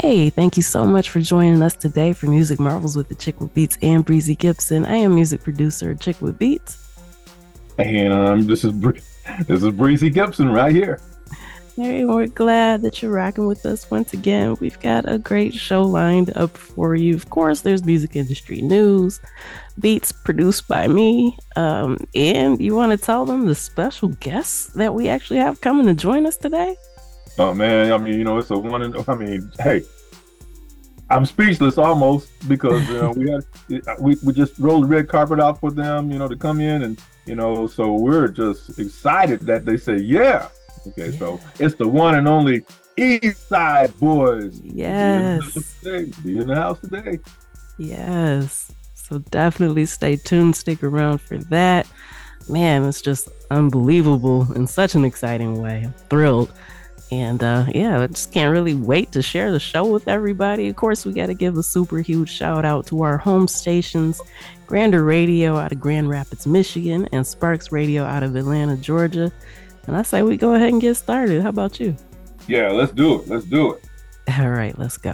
Hey, thank you so much for joining us today for Music Marvels with the Chick with Beats and Breezy Gipson. I am music producer Chick with Beats. And um, this is this is Breezy Gipson right here. Hey, we're glad that you're rocking with us once again. We've got a great show lined up for you. Of course, there's music industry news, beats produced by me, um, and you want to tell them the special guests that we actually have coming to join us today. Oh man, I mean, you know, it's a one and I mean, hey, I'm speechless almost because you know we had we, we just rolled the red carpet out for them, you know, to come in and you know, so we're just excited that they say yeah. Okay, yeah. so it's the one and only East Side Boyz. Yes, be in the house today. Yes, so definitely stay tuned, stick around for that. Man, it's just unbelievable in such an exciting way. I'm thrilled. And uh, yeah, I just can't really wait to share the show with everybody. Of course, we got to give a super huge shout out to our home stations Grander Radio out of Grand Rapids, Michigan, and Sparkx Radio out of Atlanta, Georgia. And I say we go ahead and get started. How about you? Yeah, let's do it. Let's do it. All right, let's go.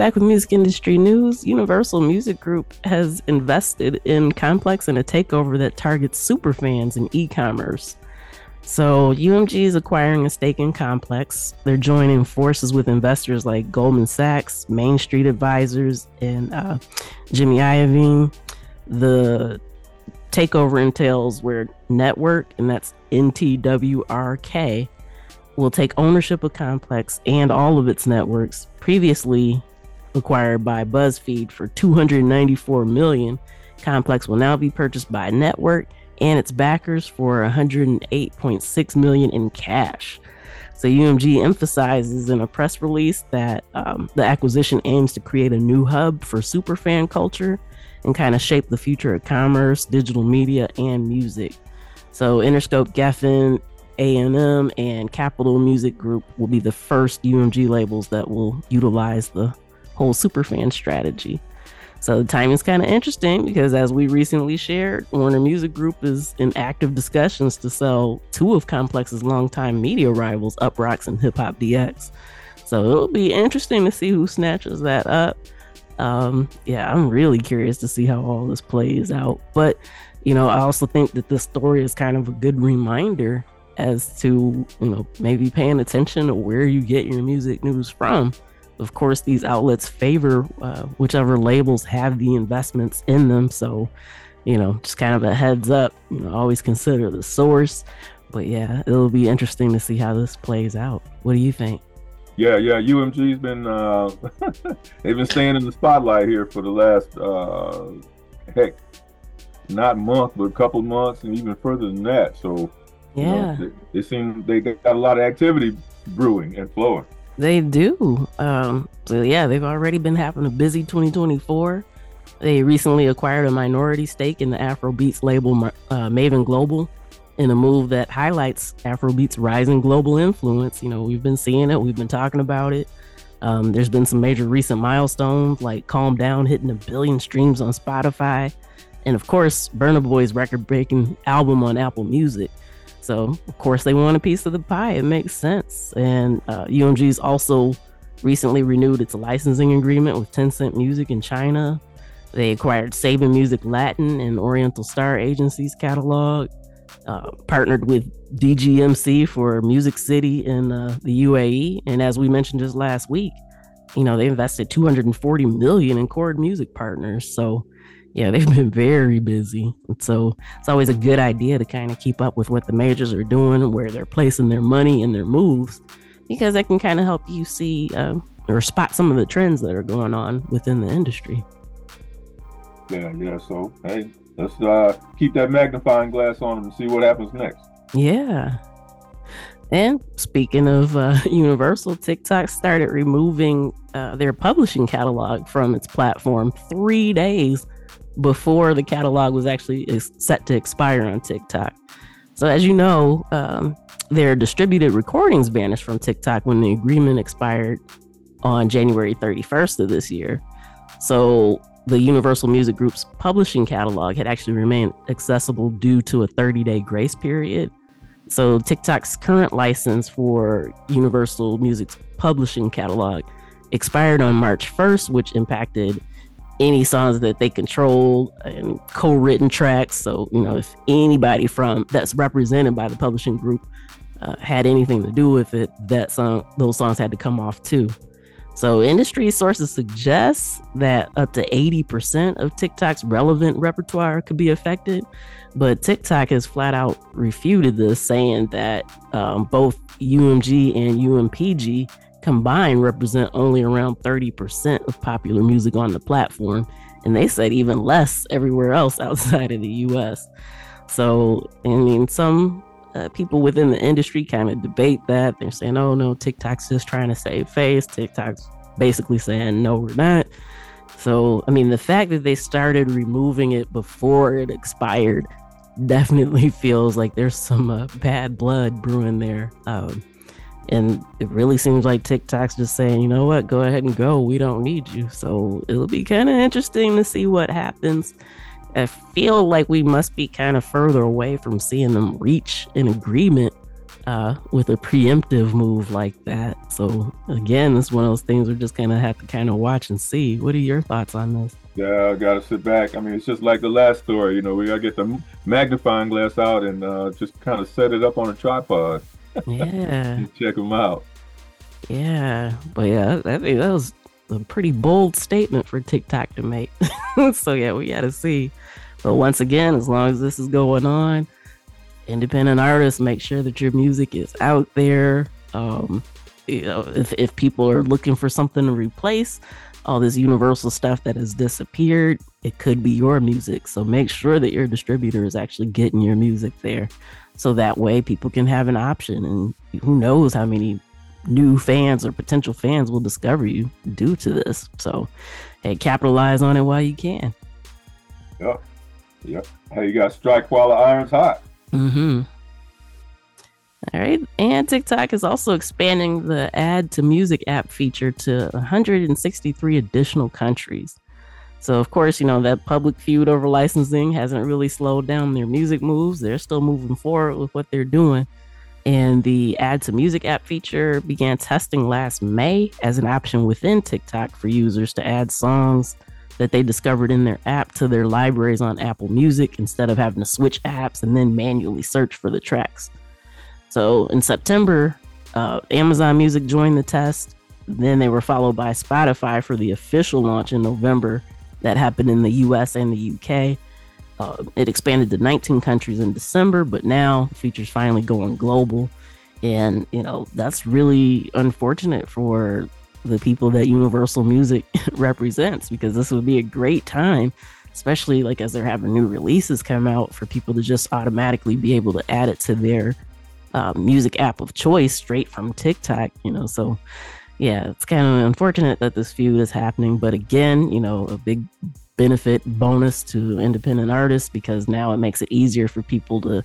Back with music industry news. Universal Music Group has invested in Complex in a takeover that targets superfans in e commerce. So, UMG is acquiring a stake in Complex. They're joining forces with investors like Goldman Sachs, Main Street Advisors, and uh, Jimmy Iovine. The takeover entails where Network, and that's NTWRK, will take ownership of Complex and all of its networks previously acquired by BuzzFeed for 294 million. Complex will now be purchased by Network and its backers for 108.6 million in cash. So UMG emphasizes in a press release that um, the acquisition aims to create a new hub for superfan culture and kind of shape the future of commerce, digital media, and music. So Interscope, Geffen, A&M, and Capitol Music Group will be the first UMG labels that will utilize the whole superfan strategy. So the timing's kind of interesting because, as we recently shared, Warner Music Group is in active discussions to sell two of Complex's longtime media rivals, Uproxx and Hip Hop DX. So it'll be interesting to see who snatches that up. Um, yeah, I'm really curious to see how all this plays out. But you know, I also think that this story is kind of a good reminder as to you know maybe paying attention to where you get your music news from of course, these outlets favor uh, whichever labels have the investments in them. So, you know, just kind of a heads up, you know, always consider the source. But yeah, it'll be interesting to see how this plays out. What do you think? Yeah, yeah, UMG's been uh, they've been staying in the spotlight here for the last uh, heck, not month, but a couple months, and even further than that. So yeah, you know, they, they seem they got a lot of activity brewing and flowing. They do. Um, so yeah, they've already been having a busy 2024. They recently acquired a minority stake in the Afrobeats label uh, Mavin Global in a move that highlights Afrobeats' rising global influence. You know, we've been seeing it, we've been talking about it. Um, there's been some major recent milestones like Calm Down hitting a billion streams on Spotify. And of course, Burna Boy's record breaking album on Apple Music. So, of course, they want a piece of the pie. It makes sense. And uh, UMG's also recently renewed its licensing agreement with Tencent Music in China. They acquired Saban Music Latin and Oriental Star Agency's catalog, uh, partnered with DGMC for Music City in uh, the UAE. And as we mentioned just last week, you know, they invested 240 million in Chord Music Partners. So, yeah, they've been very busy. So it's always a good idea to kind of keep up with what the majors are doing, where they're placing their money and their moves, because that can kind of help you see uh, or spot some of the trends that are going on within the industry. Yeah, yeah. So, hey, let's uh, keep that magnifying glass on them and see what happens next. Yeah. And speaking of uh, Universal, TikTok started removing uh, their publishing catalog from its platform three days before the catalog was actually set to expire on TikTok. So, as you know, um, their distributed recordings vanished from TikTok when the agreement expired on January 31st of this year. So, the Universal Music Group's publishing catalog had actually remained accessible due to a 30 day grace period. So, TikTok's current license for Universal Music's publishing catalog expired on March 1st, which impacted any songs that they control and co-written tracks. So you know, if anybody from that's represented by the publishing group uh, had anything to do with it, that song, those songs had to come off too. So industry sources suggest that up to 80% of TikTok's relevant repertoire could be affected, but TikTok has flat out refuted this, saying that um, both UMG and UMPG combined represent only around 30% of popular music on the platform. And they said even less everywhere else outside of the US. So, I mean, some uh, people within the industry kind of debate that. They're saying, oh, no, TikTok's just trying to save face. TikTok's basically saying, no, we're not. So, I mean, the fact that they started removing it before it expired definitely feels like there's some uh, bad blood brewing there. Um, and it really seems like TikTok's just saying, you know what, go ahead and go. We don't need you. So it'll be kind of interesting to see what happens. I feel like we must be kind of further away from seeing them reach an agreement uh, with a preemptive move like that. So again, it's one of those things we're just gonna have to kind of watch and see. What are your thoughts on this? Yeah, I gotta sit back. I mean, it's just like the last story. You know, we gotta get the magnifying glass out and uh, just kind of set it up on a tripod. Yeah, check them out. Yeah, but yeah, I think that was a pretty bold statement for TikTok to make. so yeah, we got to see. But once again, as long as this is going on, independent artists make sure that your music is out there. Um, you know, if if people are looking for something to replace all this universal stuff that has disappeared, it could be your music. So make sure that your distributor is actually getting your music there. So that way people can have an option and who knows how many new fans or potential fans will discover you due to this. So, hey, capitalize on it while you can. Yep. Yep. Hey, you got to strike while the iron's hot. Mm-hmm. All right. And TikTok is also expanding the add to music app feature to 163 additional countries. So, of course, you know, that public feud over licensing hasn't really slowed down their music moves. They're still moving forward with what they're doing. And the add to music app feature began testing last May as an option within TikTok for users to add songs that they discovered in their app to their libraries on Apple Music instead of having to switch apps and then manually search for the tracks. So in September, uh, Amazon Music joined the test. Then they were followed by Spotify for the official launch in November that happened in the US and the UK. Uh, it expanded to 19 countries in December, but now feature's finally going global. And, you know, that's really unfortunate for the people that Universal Music represents because this would be a great time, especially like as they're having new releases come out, for people to just automatically be able to add it to their uh, music app of choice straight from TikTok, you know. So, yeah, it's kind of unfortunate that this feud is happening. But again, you know, a big benefit bonus to independent artists because now it makes it easier for people to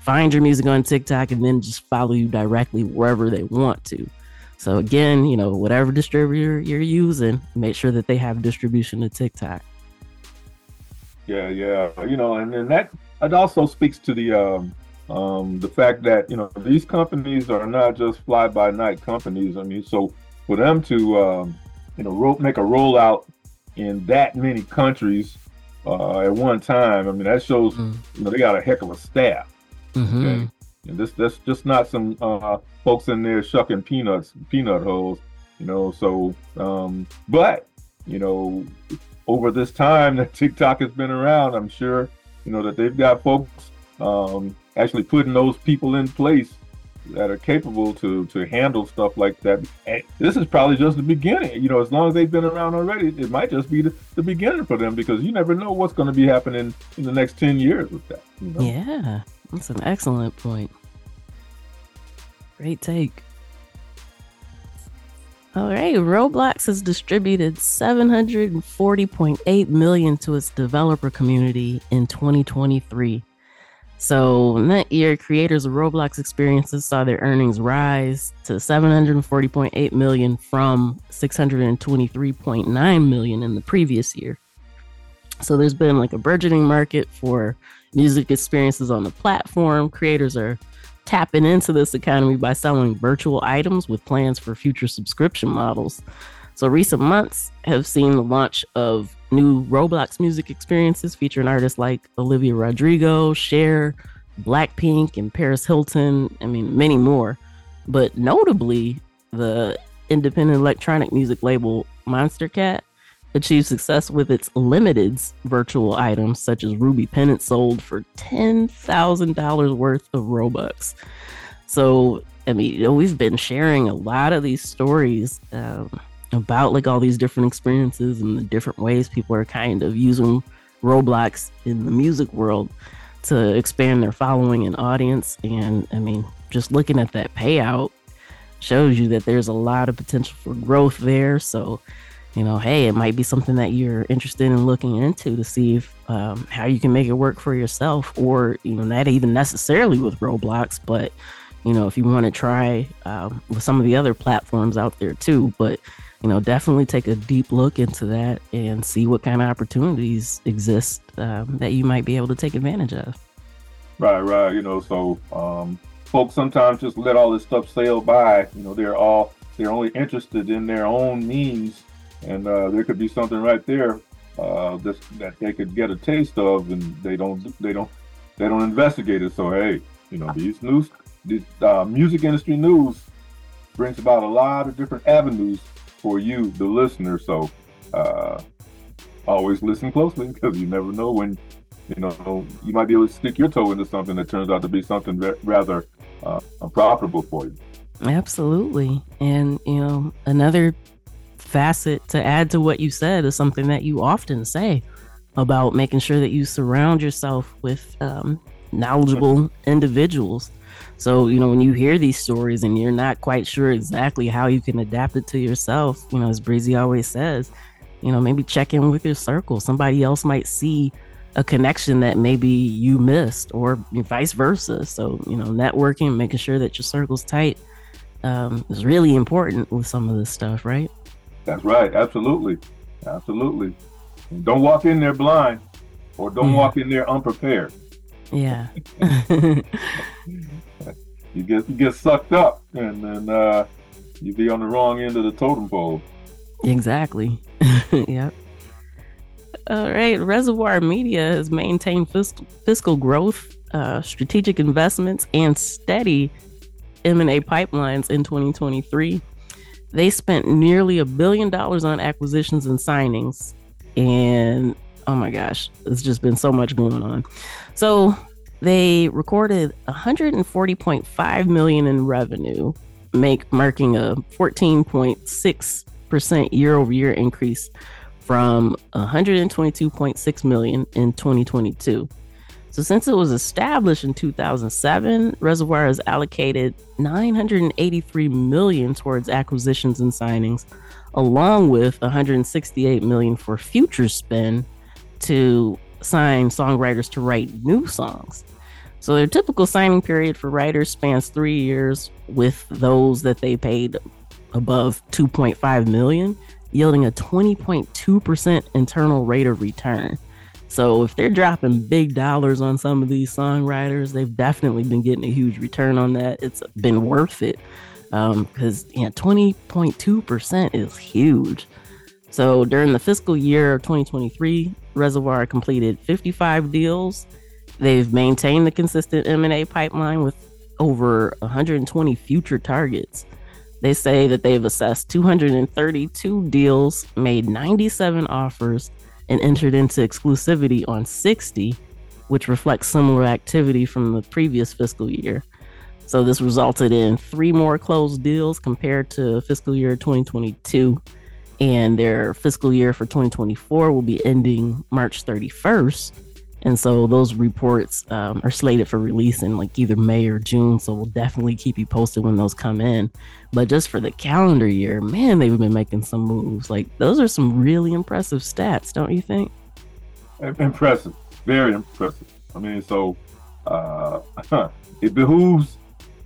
find your music on TikTok and then just follow you directly wherever they want to. So again, you know, whatever distributor you're using, make sure that they have distribution to TikTok. Yeah, yeah, you know, and then that it also speaks to the um, um, the fact that you know these companies are not just fly by night companies. I mean, so for them to um, you know make a rollout in that many countries uh, at one time. I mean, that shows mm. you know they got a heck of a staff. Mm-hmm. Okay? And this that's just not some uh, folks in there shucking peanuts, peanut holes. You know, so um, but you know, over this time that TikTok has been around, I'm sure you know that they've got folks um, actually putting those people in place that are capable to to handle stuff like that. And this is probably just the beginning. You know, as long as they've been around already, it might just be the, the beginning for them because you never know what's going to be happening in the next 10 years with that. You know? Yeah, that's an excellent point. Great take. All right, Roblox has distributed 740.8 million to its developer community in 2023 so in that year, creators of Roblox experiences saw their earnings rise to 740.8 million from 623.9 million in the previous year. So there's been like a burgeoning market for music experiences on the platform. Creators are tapping into this economy by selling virtual items with plans for future subscription models. So recent months have seen the launch of new Roblox music experiences featuring artists like Olivia Rodrigo, Cher, Blackpink, and Paris Hilton. I mean, many more. But notably, the independent electronic music label Monstercat achieved success with its limiteds virtual items, such as Ruby Pennant sold for $10,000 worth of Robux. So, I mean, you know, we've been sharing a lot of these stories. Um, about like all these different experiences and the different ways people are kind of using Roblox in the music world to expand their following and audience. And I mean, just looking at that payout shows you that there's a lot of potential for growth there. So, you know, hey, it might be something that you're interested in looking into to see if um, how you can make it work for yourself, or you know, not even necessarily with Roblox, but you know, if you want to try um, with some of the other platforms out there too. But you know, definitely take a deep look into that and see what kind of opportunities exist um, that you might be able to take advantage of. Right, right. You know, so um, folks sometimes just let all this stuff sail by. You know, they're all they're only interested in their own means, and uh, there could be something right there uh, this, that they could get a taste of, and they don't they don't they don't investigate it. So hey, you know these news, these uh, music industry news brings about a lot of different avenues for you, the listener. So uh, always listen closely because you never know when you know you might be able to stick your toe into something that turns out to be something rather uh, profitable for you. Absolutely, and you know another facet to add to what you said is something that you often say about making sure that you surround yourself with um, knowledgeable individuals. So, you know, when you hear these stories and you're not quite sure exactly how you can adapt it to yourself, you know, as Breezy always says, you know, maybe check in with your circle. Somebody else might see a connection that maybe you missed or vice versa. So, you know, networking, making sure that your circle's tight um, is really important with some of this stuff, right? That's right. Absolutely. Absolutely. Don't walk in there blind or don't yeah. walk in there unprepared. Yeah. you get you get sucked up and then uh, you be on the wrong end of the totem pole. Exactly. yep. All right. Reservoir Media has maintained fiscal, fiscal growth, uh, strategic investments, and steady M&A pipelines in 2023. They spent nearly a billion dollars on acquisitions and signings. And oh my gosh, it's just been so much going on. So they recorded 140.5 million in revenue, make marking a 14.6% year over year increase from 122.6 million in 2022. So since it was established in 2007, Reservoir has allocated 983 million towards acquisitions and signings, along with 168 million for future spend to sign songwriters to write new songs. So their typical signing period for writers spans 3 years with those that they paid above 2.5 million, yielding a 20.2% internal rate of return. So if they're dropping big dollars on some of these songwriters, they've definitely been getting a huge return on that. It's been worth it because um, yeah, 20.2% is huge. So during the fiscal year of 2023, Reservoir completed 55 deals. They've maintained the consistent M&A pipeline with over 120 future targets. They say that they've assessed 232 deals, made 97 offers, and entered into exclusivity on 60, which reflects similar activity from the previous fiscal year. So this resulted in three more closed deals compared to fiscal year 2022. And their fiscal year for 2024 will be ending March 31st. And so those reports um, are slated for release in like either May or June. So we'll definitely keep you posted when those come in. But just for the calendar year, man, they've been making some moves. Like those are some really impressive stats, don't you think? Impressive, very impressive. I mean, so uh, it behooves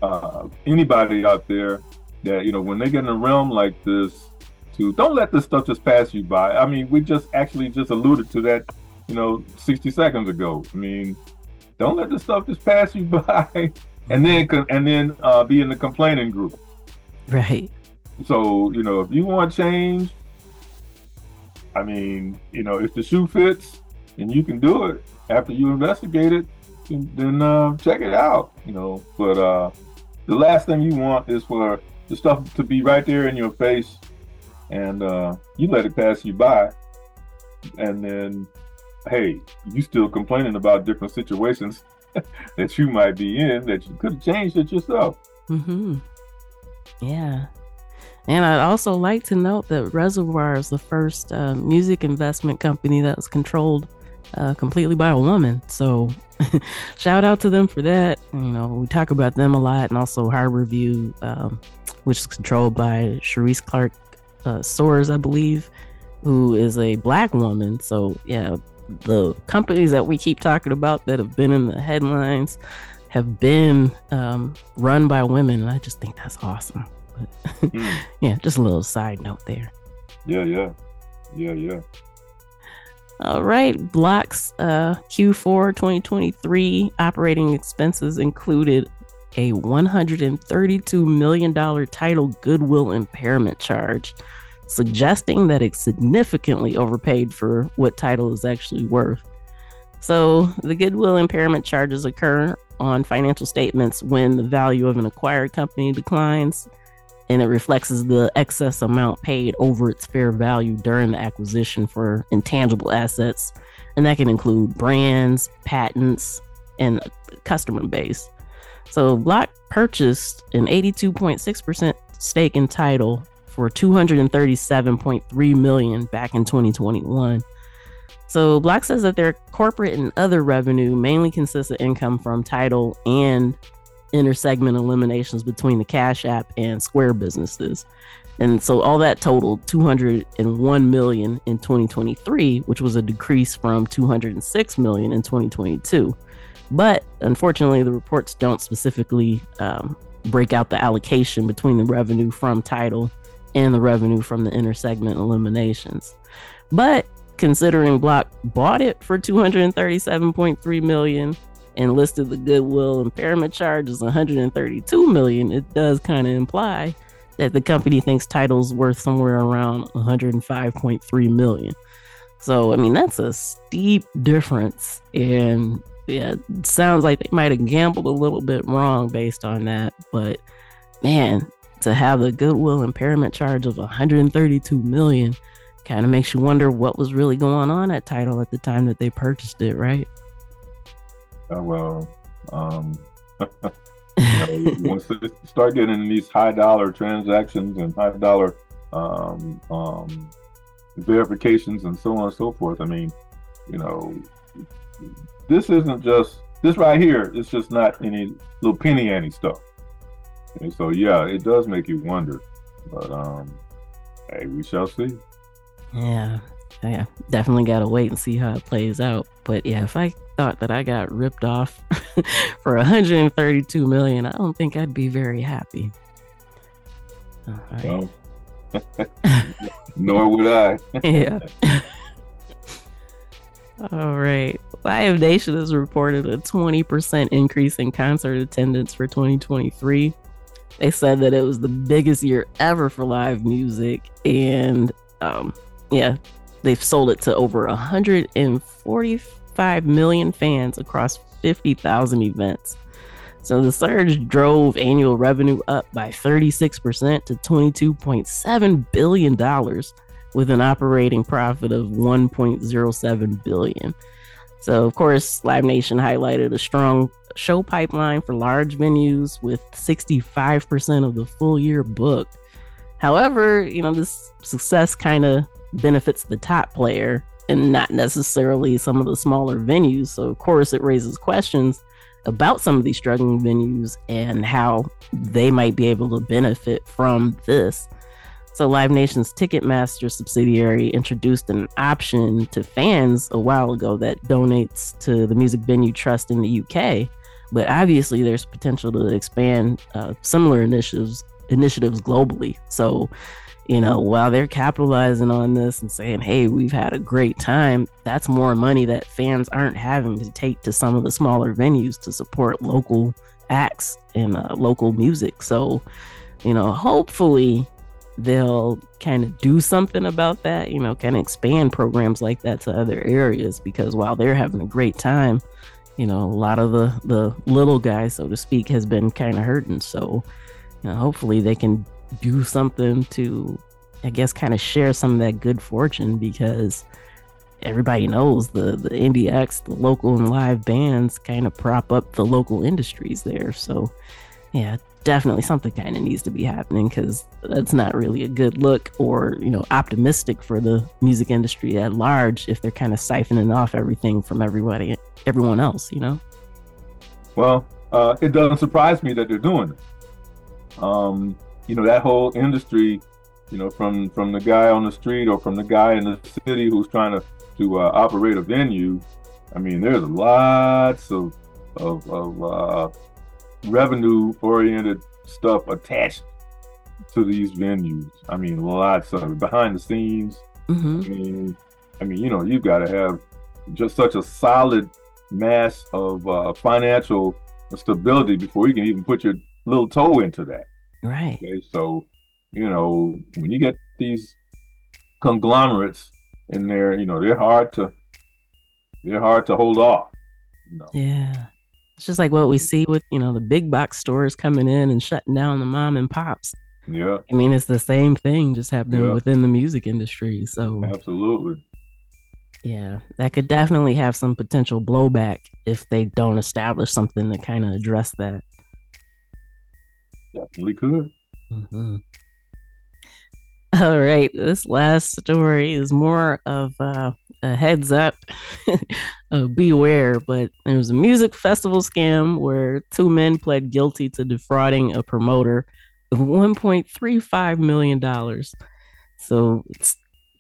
uh, anybody out there that you know when they get in a realm like this to don't let this stuff just pass you by. I mean, we just actually just alluded to that you know, 60 seconds ago. I mean, don't let the stuff just pass you by and then and then uh, be in the complaining group. Right. So, you know, if you want change, I mean, you know, if the shoe fits and you can do it after you investigate it, then uh, check it out, you know. But uh, the last thing you want is for the stuff to be right there in your face and uh, you let it pass you by. And then hey, you still complaining about different situations that you might be in that you could have changed it yourself. Mm-hmm. Yeah. And I'd also like to note that Reservoir is the first uh, music investment company that was controlled uh, completely by a woman. So shout out to them for that. You know, we talk about them a lot, and also HarbourView, um, which is controlled by Sherrese Clarke uh, Soares, I believe, who is a black woman. So yeah, the companies that we keep talking about that have been in the headlines have been um, run by women, and I just think that's awesome. But, mm. yeah, just a little side note there. Yeah, yeah, yeah, yeah. All right, Block's uh, Q4 2023 operating expenses included a $132 million Tidal goodwill impairment charge, suggesting that it significantly overpaid for what Tidal is actually worth. So, the goodwill impairment charges occur on financial statements when the value of an acquired company declines and it reflects the excess amount paid over its fair value during the acquisition for intangible assets. And that can include brands, patents, and customer base. So Block purchased an 82.6% stake in Tidal for 237.3 million back in 2021. So Block says that their corporate and other revenue mainly consists of income from Tidal and intersegment eliminations between the Cash App and Square businesses. And so all that totaled 201 million in 2023, which was a decrease from 206 million in 2022. But unfortunately, the reports don't specifically um, break out the allocation between the revenue from Tidal and the revenue from the intersegment eliminations. But considering Block bought it for 237.3 million and listed the goodwill impairment charge as 132 million, it does kind of imply that the company thinks Tidal's worth somewhere around 105.3 million. So, I mean, that's a steep difference. And yeah, sounds like they might have gambled a little bit wrong based on that. But man, to have a goodwill impairment charge of 132 million kind of makes you wonder what was really going on at Tidal at the time that they purchased it, right? Uh, well, um, you know, once they start getting these high dollar transactions and high dollar um, um, verifications and so on and so forth, I mean, you know, this isn't just this right here. It's just not any little penny ante stuff. And so yeah, it does make you wonder. But um, hey, we shall see. Yeah, yeah, definitely gotta wait and see how it plays out. But yeah, if I thought that I got ripped off for 132 million, I don't think I'd be very happy. Well, nor would I. yeah. All right. Live Nation has reported a 20% increase in concert attendance for 2023. They said that it was the biggest year ever for live music. And um, yeah, they've sold it to over 145 million fans across 50,000 events. So the surge drove annual revenue up by 36% to $22.7 billion with an operating profit of 1.07 billion. So of course, Live Nation highlighted a strong show pipeline for large venues with 65% of the full year booked. However, you know, this success kind of benefits the top player and not necessarily some of the smaller venues. So of course, it raises questions about some of these struggling venues and how they might be able to benefit from this. So Live Nation's Ticketmaster subsidiary introduced an option to fans a while ago that donates to the Music Venue Trust in the UK. But obviously, there's potential to expand uh, similar initiatives initiatives globally. So, you know, while they're capitalizing on this and saying, "Hey, we've had a great time," that's more money that fans aren't having to take to some of the smaller venues to support local acts and uh, local music. So, you know, hopefully they'll kind of do something about that, you know, kind of expand programs like that to other areas because while they're having a great time, you know, a lot of the the little guys, so to speak, has been kind of hurting. So, you know, hopefully they can do something to, I guess, kind of share some of that good fortune because everybody knows the the indie acts, the local and live bands kind of prop up the local industries there. So, yeah, definitely something kind of needs to be happening because that's not really a good look or you know optimistic for the music industry at large if they're kind of siphoning off everything from everybody everyone else you know well uh, it doesn't surprise me that they're doing it um, you know that whole industry you know from from the guy on the street or from the guy in the city who's trying to to uh, operate a venue i mean there's lots of of, of uh, revenue oriented stuff attached to these venues. I mean, lots of it behind the scenes. Mm-hmm. I mean, I mean, you know, you've got to have just such a solid mass of uh, financial stability before you can even put your little toe into that. Right. Okay, so you know when you get these conglomerates in there, you know they're hard to they're hard to hold off. You know? Yeah. It's just like what we see with, you know, the big box stores coming in and shutting down the mom and pops. Yeah. I mean, it's the same thing just happening Yeah. within the music industry. So, Absolutely. Yeah, that could definitely have some potential blowback if they don't establish something to kind of address that. Definitely could. Mhm. All right, this last story is more of uh, a heads up, uh, beware. But there was a music festival scam where two men pled guilty to defrauding a promoter of 1.35 million dollars. So it's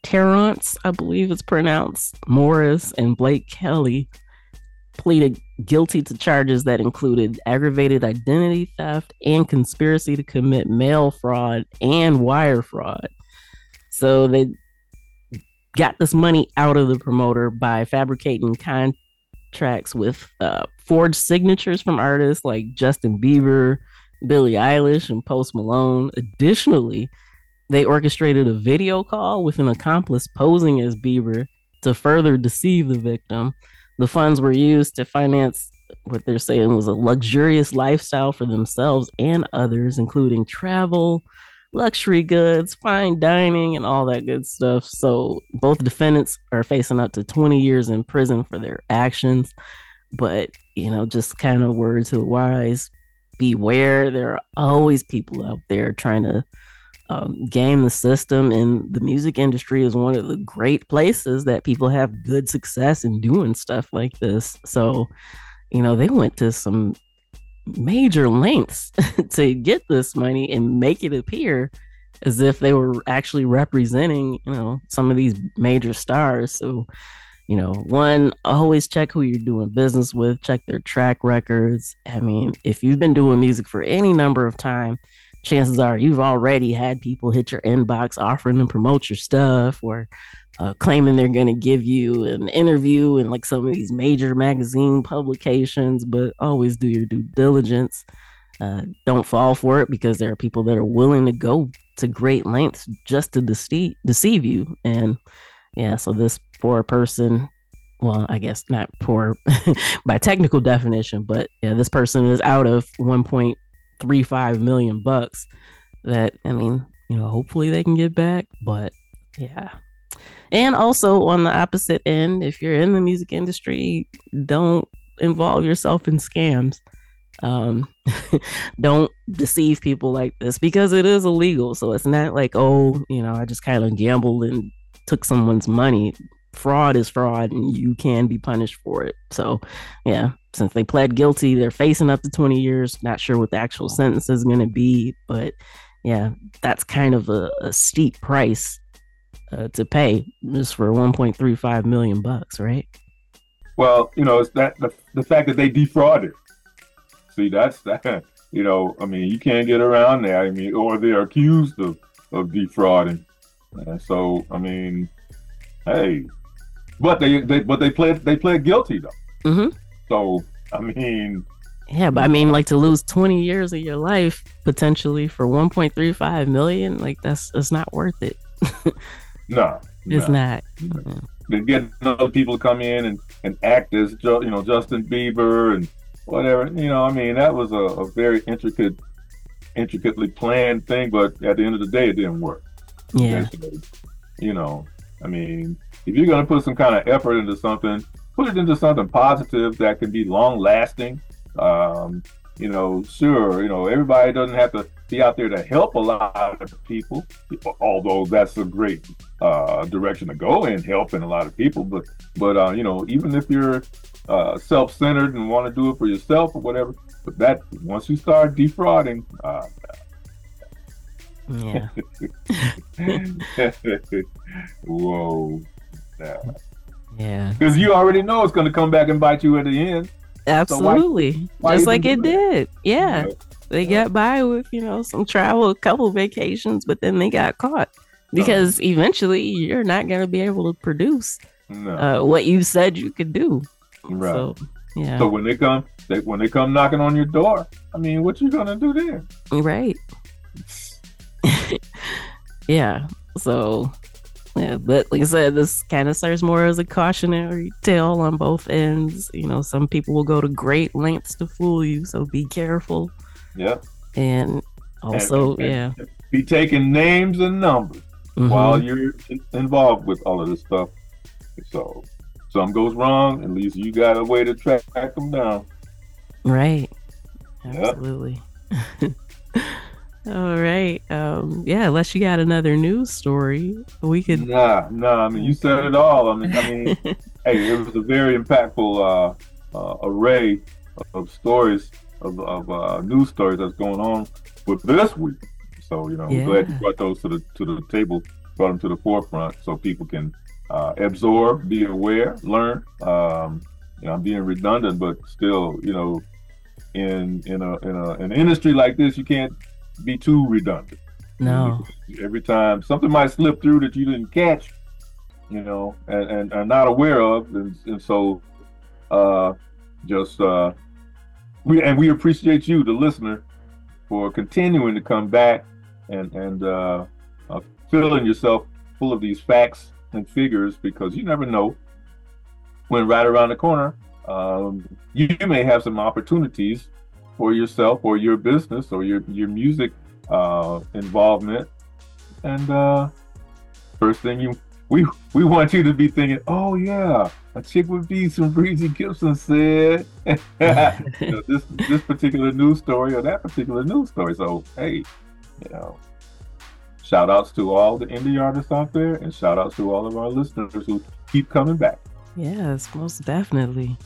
Terrence, I believe it's pronounced Morris, and Blake Kelly pleaded guilty to charges that included aggravated identity theft and conspiracy to commit mail fraud and wire fraud. So they got this money out of the promoter by fabricating contracts with uh, forged signatures from artists like Justin Bieber, Billie Eilish, and Post Malone. Additionally, they orchestrated a video call with an accomplice posing as Bieber to further deceive the victim. The funds were used to finance what they're saying was a luxurious lifestyle for themselves and others, including travel, luxury goods, fine dining, and all that good stuff. So both defendants are facing up to 20 years in prison for their actions. But, you know, just kind of words to the wise beware. There are always people out there trying to um, game the system, and the music industry is one of the great places that people have good success in doing stuff like this. So, you know, they went to some major lengths to get this money and make it appear as if they were actually representing, you know, some of these major stars. So, you know, one, always check who you're doing business with, check their track records. I mean, if you've been doing music for any number of time, chances are you've already had people hit your inbox offering to promote your stuff or uh, claiming they're going to give you an interview in like some of these major magazine publications, but always do your due diligence. Uh, don't fall for it because there are people that are willing to go to great lengths just to deceive deceive you. And yeah, so this poor person, well, I guess not poor by technical definition, but yeah, this person is out of 1.35 million bucks. That I mean, you know, hopefully they can get back, but yeah. And also on the opposite end, if you're in the music industry, don't involve yourself in scams. Um, don't deceive people like this because it is illegal. So it's not like, oh, you know, I just kind of gambled and took someone's money. Fraud is fraud and you can be punished for it. So, yeah, since they pled guilty, they're facing up to 20 years. Not sure what the actual sentence is going to be, but yeah, that's kind of a, a steep price uh, to pay just for 1.35 million bucks, right? Well, you know, it's that the, the fact that they defrauded. See, that's that. You know, I mean, you can't get around that. I mean, or they're accused of of defrauding. Uh, so, I mean, hey, but they, they but they pled they pled guilty though. Mm-hmm. So, I mean, Yeah, but I mean, like to lose 20 years of your life potentially for 1.35 million, like that's it's not worth it. no, It's no. not. They get other people to come in and, and act as you know Justin Bieber and whatever. You know, I mean, that was a, a very intricate, intricately planned thing. But at the end of the day, it didn't work. Yeah. You know, I mean, if you're going to put some kind of effort into something, put it into something positive that can be long lasting. Um, you know, sure, you know, everybody doesn't have to be out there to help a lot of people, although that's a great uh, direction to go in, helping a lot of people. But, but uh, you know, even if you're uh, self-centered and want to do it for yourself or whatever, but that once you start defrauding, uh, Yeah. whoa, Yeah. because you already know it's going to come back and bite you at the end. Absolutely. why Just like it that? did. Yeah. Know? They got by with, you know, some travel, a couple vacations, but then they got caught because eventually you're not going to be able to produce No, uh, what you said you could do. Right. So, Yeah. So when they come, they, when they come knocking on your door, I mean, what you gonna do there? Right. Yeah. So, yeah, but like I said, this kind of serves more as a cautionary tale on both ends. You know, some people will go to great lengths to fool you, so be careful. Yep. And also, And- and- yeah, Be taking names and numbers Mhm. while you're involved with all of this stuff. So, something goes wrong, at least you got a way to track, them down. right, Yep. All right. Um, yeah, unless you got another news story, we could. Nah, nah. I mean, you said it all. I mean, I mean, hey, it was a very impactful uh, uh, array of stories of, of uh, news stories that's going on with this week. So you know, I'm glad you brought those to the to the table, brought them to the forefront, so people can uh, absorb, be aware, learn. Um, you know, I'm being redundant, but still, you know, in in a in a an industry like this, you can't be too redundant. No. Every time something might slip through that you didn't catch, you know, and, and are not aware of, and, and so uh, just uh, we and we appreciate you, the listener, for continuing to come back and and uh, uh, filling yourself full of these facts and figures because you never know when right around the corner um, you, you may have some opportunities for yourself or your business or your your music uh, involvement. And uh, first thing you we we want you to be thinking, oh yeah, a chick would be some Breezy Gipson said you know, this this particular news story or that particular news story. So hey, you know, shout outs to all the indie artists out there and shout outs to all of our listeners who keep coming back. Yes, most definitely.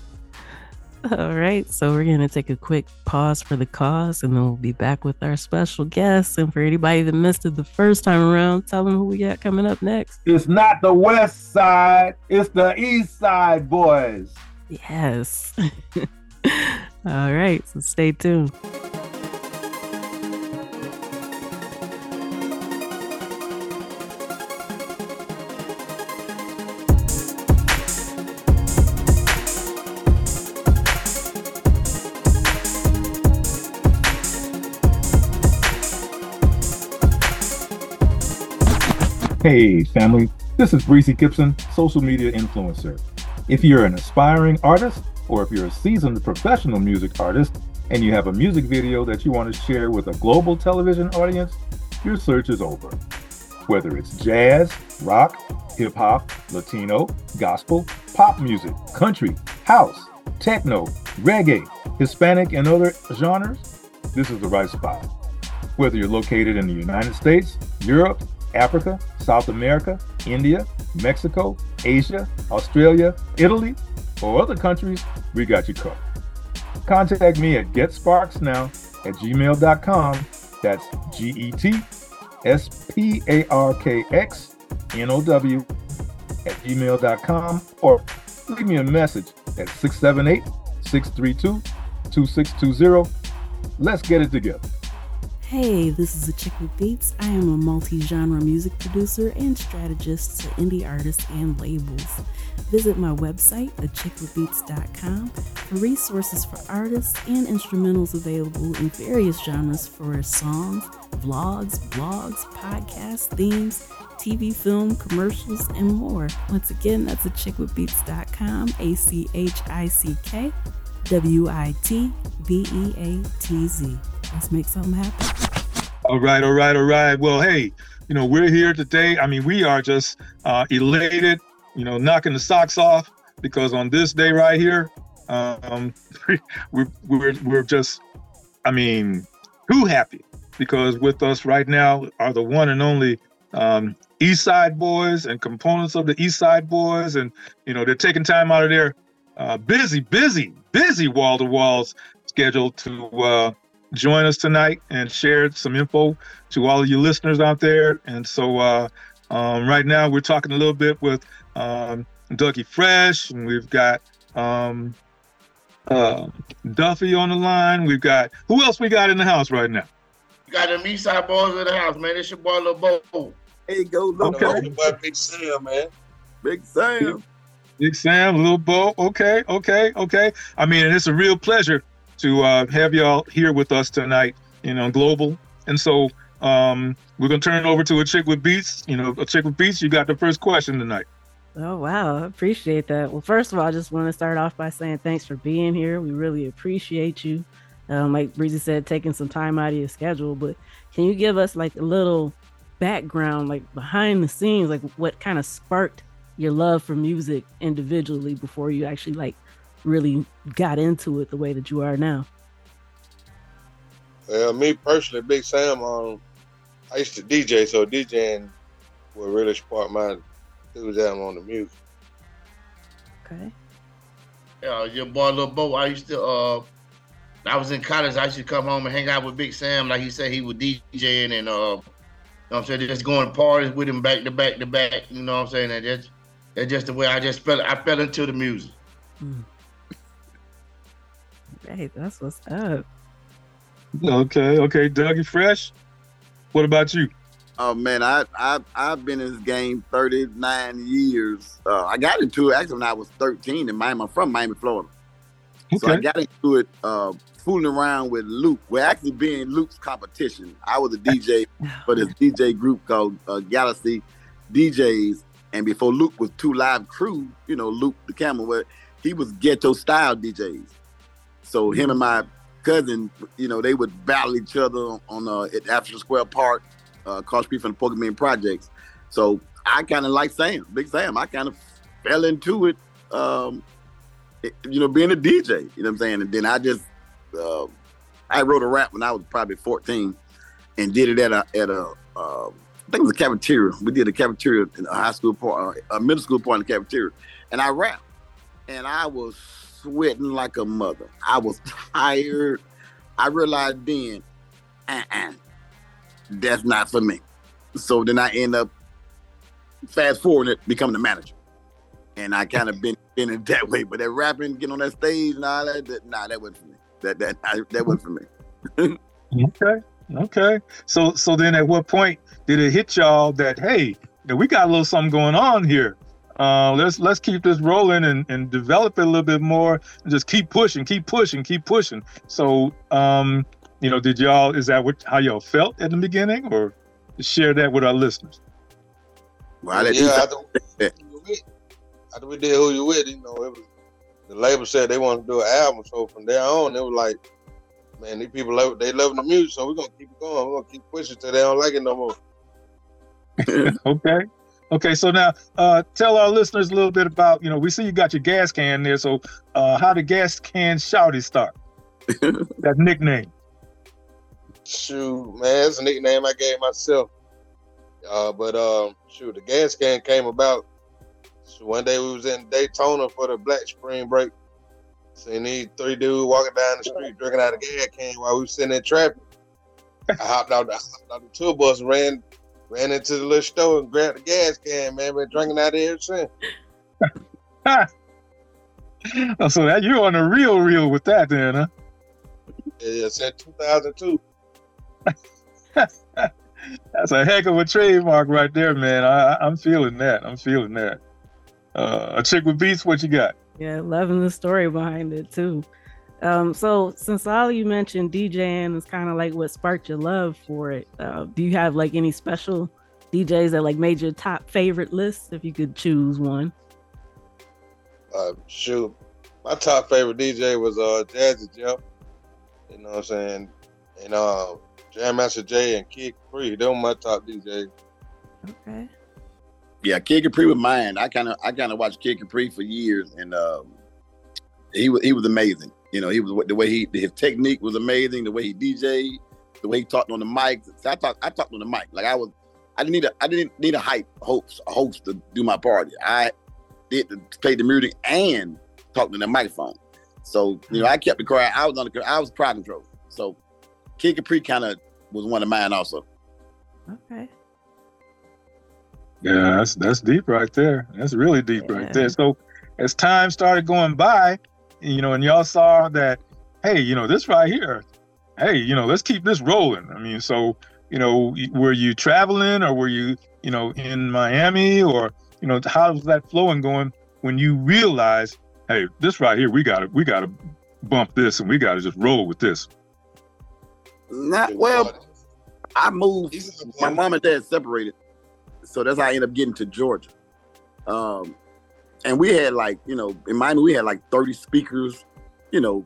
All right, so we're gonna take a quick pause for the cause, and then we'll be back with our special guests. And for anybody that missed it the first time around, tell them who we got coming up next. It's not the west side, it's the East Side Boyz. Yes. All right, so stay tuned. Hey, family, this is Breezy Gipson, social media influencer. If you're an aspiring artist, or if you're a seasoned professional music artist, and you have a music video that you want to share with a global television audience, your search is over. Whether it's jazz, rock, hip hop, Latino, gospel, pop music, country, house, techno, reggae, Hispanic, and other genres, this is the right spot. Whether you're located in the United States, Europe, Africa, South America, India, Mexico, Asia, Australia, Italy, or other countries, we got you covered. Contact me at getsparkxnow at gmail.com. That's G E T S P A R K X N O W at gmail.com or leave me a message at 678 632 2620. Let's get it together. Hey, this is A Chick with Beats. I am a multi genre music producer and strategist to indie artists and labels. Visit my website, achickwitbeatz.com, for resources for artists and instrumentals available in various genres for songs, vlogs, blogs, podcasts, themes, TV, film, commercials, and more. Once again, that's achickwitbeatz.com, A C H I C K W I T B E A T Z. Let's make something happen. All right, all right, all right. Well, hey, you know, we're here today. I mean, we are just uh, elated, you know, knocking the socks off because on this day right here, um, we're, we're, we're just, I mean, too happy because with us right now are the one and only um, East Side Boyz and components of the East Side Boyz. And, you know, they're taking time out of their uh, busy, busy, busy wall to walls schedule to uh, join us tonight and share some info to all of you listeners out there. And so uh, um, right now we're talking a little bit with um, Dougie Fresh, and we've got um, uh, Duffy on the line. We've got who else we got in the house right now? You got them East Side Boyz in the house, man. It's your boy Lil Bo. Hey, go look Okay. okay. boy Big Sam, man. Big Sam. Big Sam, Little Bo. Okay, okay, okay. I mean, it's a real pleasure to uh, have y'all here with us tonight, you know, global. And so um, we're gonna turn it over to a chick with beats. You know, a chick with beats. You got the first question tonight. Oh wow, I appreciate that. Well, first of all, I just want to start off by saying thanks for being here. We really appreciate you. Um, like Breezy said, taking some time out of your schedule. But can you give us like a little background, like behind the scenes, like what kind of sparked your love for music individually before you actually like really got into it the way that you are now? Well, me personally, Big Sam, um, I used to DJ, so DJing would really spark my enthusiasm on the music. Okay. Yeah, your boy Lil Bo, I used to uh I was in college, I used to come home and hang out with Big Sam. Like he said he was DJing and uh you know what I'm saying, just going to parties with him back to back to back. You know what I'm saying? And that's that's just the way I just fell I fell into the music. Mm. Hey, that's what's up. Okay, okay, Dougie Fresh. What about you? Oh man, I I I've been in this game 39 years. Uh, I got into it actually when I was 13 in Miami. I'm from Miami, Florida. Okay. So I got into it uh, fooling around with Luke. We're actually being Luke's competition. I was a DJ for this DJ group called uh, Galaxy DJs, and before Luke was Two Live Crew, you know Luke the Camel, where he was ghetto style DJs. So him and my cousin, you know, they would battle each other on uh, at African Square Park, uh, across street from the Pork 'n' Beans projects. So I kind of like Sam, Big Sam. I kind of fell into it, um, it, you know, being a DJ. You know what I'm saying? And then I just, uh, I wrote a rap when I was probably 14, and did it at a at a, uh, I think it was a cafeteria. We did a cafeteria in a high school part, uh, a middle school part in the cafeteria, and I rapped, and I was sweating like a mother. I was tired. I realized then, uh-uh, that's not for me. So then I end up fast forwarding it, becoming the manager. And I kind of been in it that way. But that rapping, getting on that stage and all that, that nah, that wasn't for me. That that that wasn't for me. okay. Okay. So so then at what point did it hit y'all that hey, we got a little something going on here? Uh, let's let's keep this rolling and, and develop it a little bit more and just keep pushing, keep pushing, keep pushing. So um, you know, did y'all is that what how y'all felt at the beginning or share that with our listeners? Well, yeah, after, after we did who you with, you know, it was the label said they wanted to do an album, so from there on, it was like, man, these people love they love the music, so we're gonna keep it going. We're gonna keep pushing till they don't like it no more. okay. Okay, so now uh, tell our listeners a little bit about, you know, we see you got your gas can there. So uh, how did gas can shouty start? that nickname. Shoot, man, it's a nickname I gave myself. Uh, but um, shoot, the gas can came about. So one day we was in Daytona for the Black Spring Break. Seen these three dudes walking down the street drinking out of gas can while we was sitting in traffic. I hopped out, the, hopped out the tour bus, ran Ran into the little store and grabbed the gas can, man. Been drinking out of here since. oh, so that you're on the real real with that then, huh? Yeah, it's at 2002. That's a heck of a trademark right there, man. I, I'm feeling that. I'm feeling that. Uh, a chick with beats, what you got? Yeah, loving the story behind it too. Um, so since all you mentioned DJing is kind of like what sparked your love for it, uh, do you have like any special DJs that like made your top favorite list if you could choose one? Uh, shoot, my top favorite DJ was uh Jazzy Jeff. You know what I'm saying? And uh, Jam Master Jay and Kid Capri, they were my top DJs. Okay. Yeah, Kid Capri was mine. I kind of I kind of watched Kid Capri for years, and um, he was he was amazing. You know, he was the way he his technique was amazing. The way he DJed, the way he talked on the mic. So I talked I talked on the mic like I was. I didn't need a I didn't need a hype host a host to do my party. I did to play the music and talk to the microphone. So you know, I kept the crowd. I was on the I was crowd control. So Kid Capri kind of was one of mine also. Okay. Yeah, that's that's deep right there. That's really deep yeah. right there. So as time started going by, you know, and y'all saw that, hey, you know, this right here, hey, you know, let's keep this rolling. I mean, so, you know, were you traveling or were you, you know, in Miami or, you know, how was that flowing going when you realize, hey, this right here, we gotta we gotta bump this and we gotta just roll with this? Not well. I moved. My mom and dad separated, so that's how I ended up getting to Georgia. Um, and we had like you know in Miami we had like thirty speakers, you know,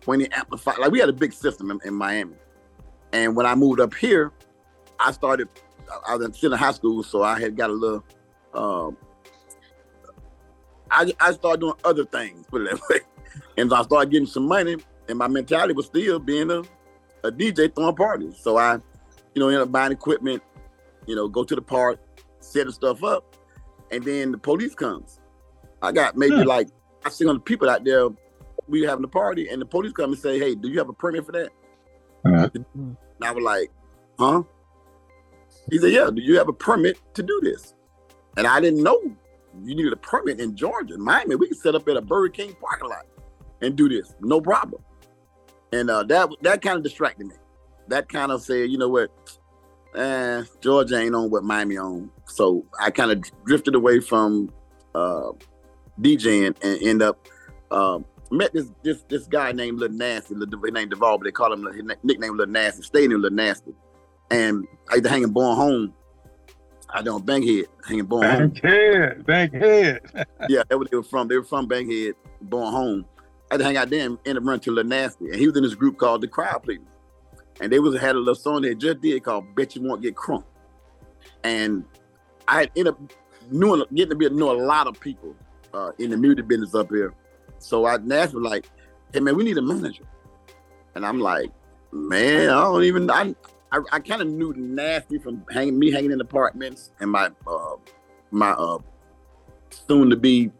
twenty amplified. Like we had a big system in, in Miami. And when I moved up here, I started. I was still in high school, so I had got a little. Um, I I started doing other things, put it that way, and I started getting some money. And my mentality was still being a a DJ throwing parties. So I, you know, end up buying equipment, you know, go to the park, set setting stuff up, and then the police comes. I got maybe hmm. like I see on the people out there, we having a party, and the police come and say, "Hey, do you have a permit for that?" Uh-huh. And I was like, "Huh?" He said, "Yeah, do you have a permit to do this?" And I didn't know you needed a permit in Georgia, Miami. We can set up at a Burger King parking lot and do this, no problem and uh, that that kind of distracted me. That kind of said, you know what, eh, Georgia ain't on what Miami on. So I kind of drifted away from uh, DJing and end up uh, met this this this guy named Little Nasty, his name Duval, but they call him his nickname Little Nasty, stayed in Little Nasty, and I used to hang in Bowen Home. I don't Bankhead, hanging Born Bankhead, Bankhead. yeah, that's where they were from. They were from Bankhead, Bowen Home I had to hang out there and end up running to Lil Nasty. And he was in this group called the Crowd Pleasers. And they was had a little song they just did called Bet You Won't Get Crunk. And I ended up knowing, getting to be know a lot of people uh, in the music business up here. So I Nasty was like, hey man, we need a manager. And I'm like, man, I don't even I I, I kind of knew Nasty from hanging me hanging in apartments and my uh, my uh, soon to be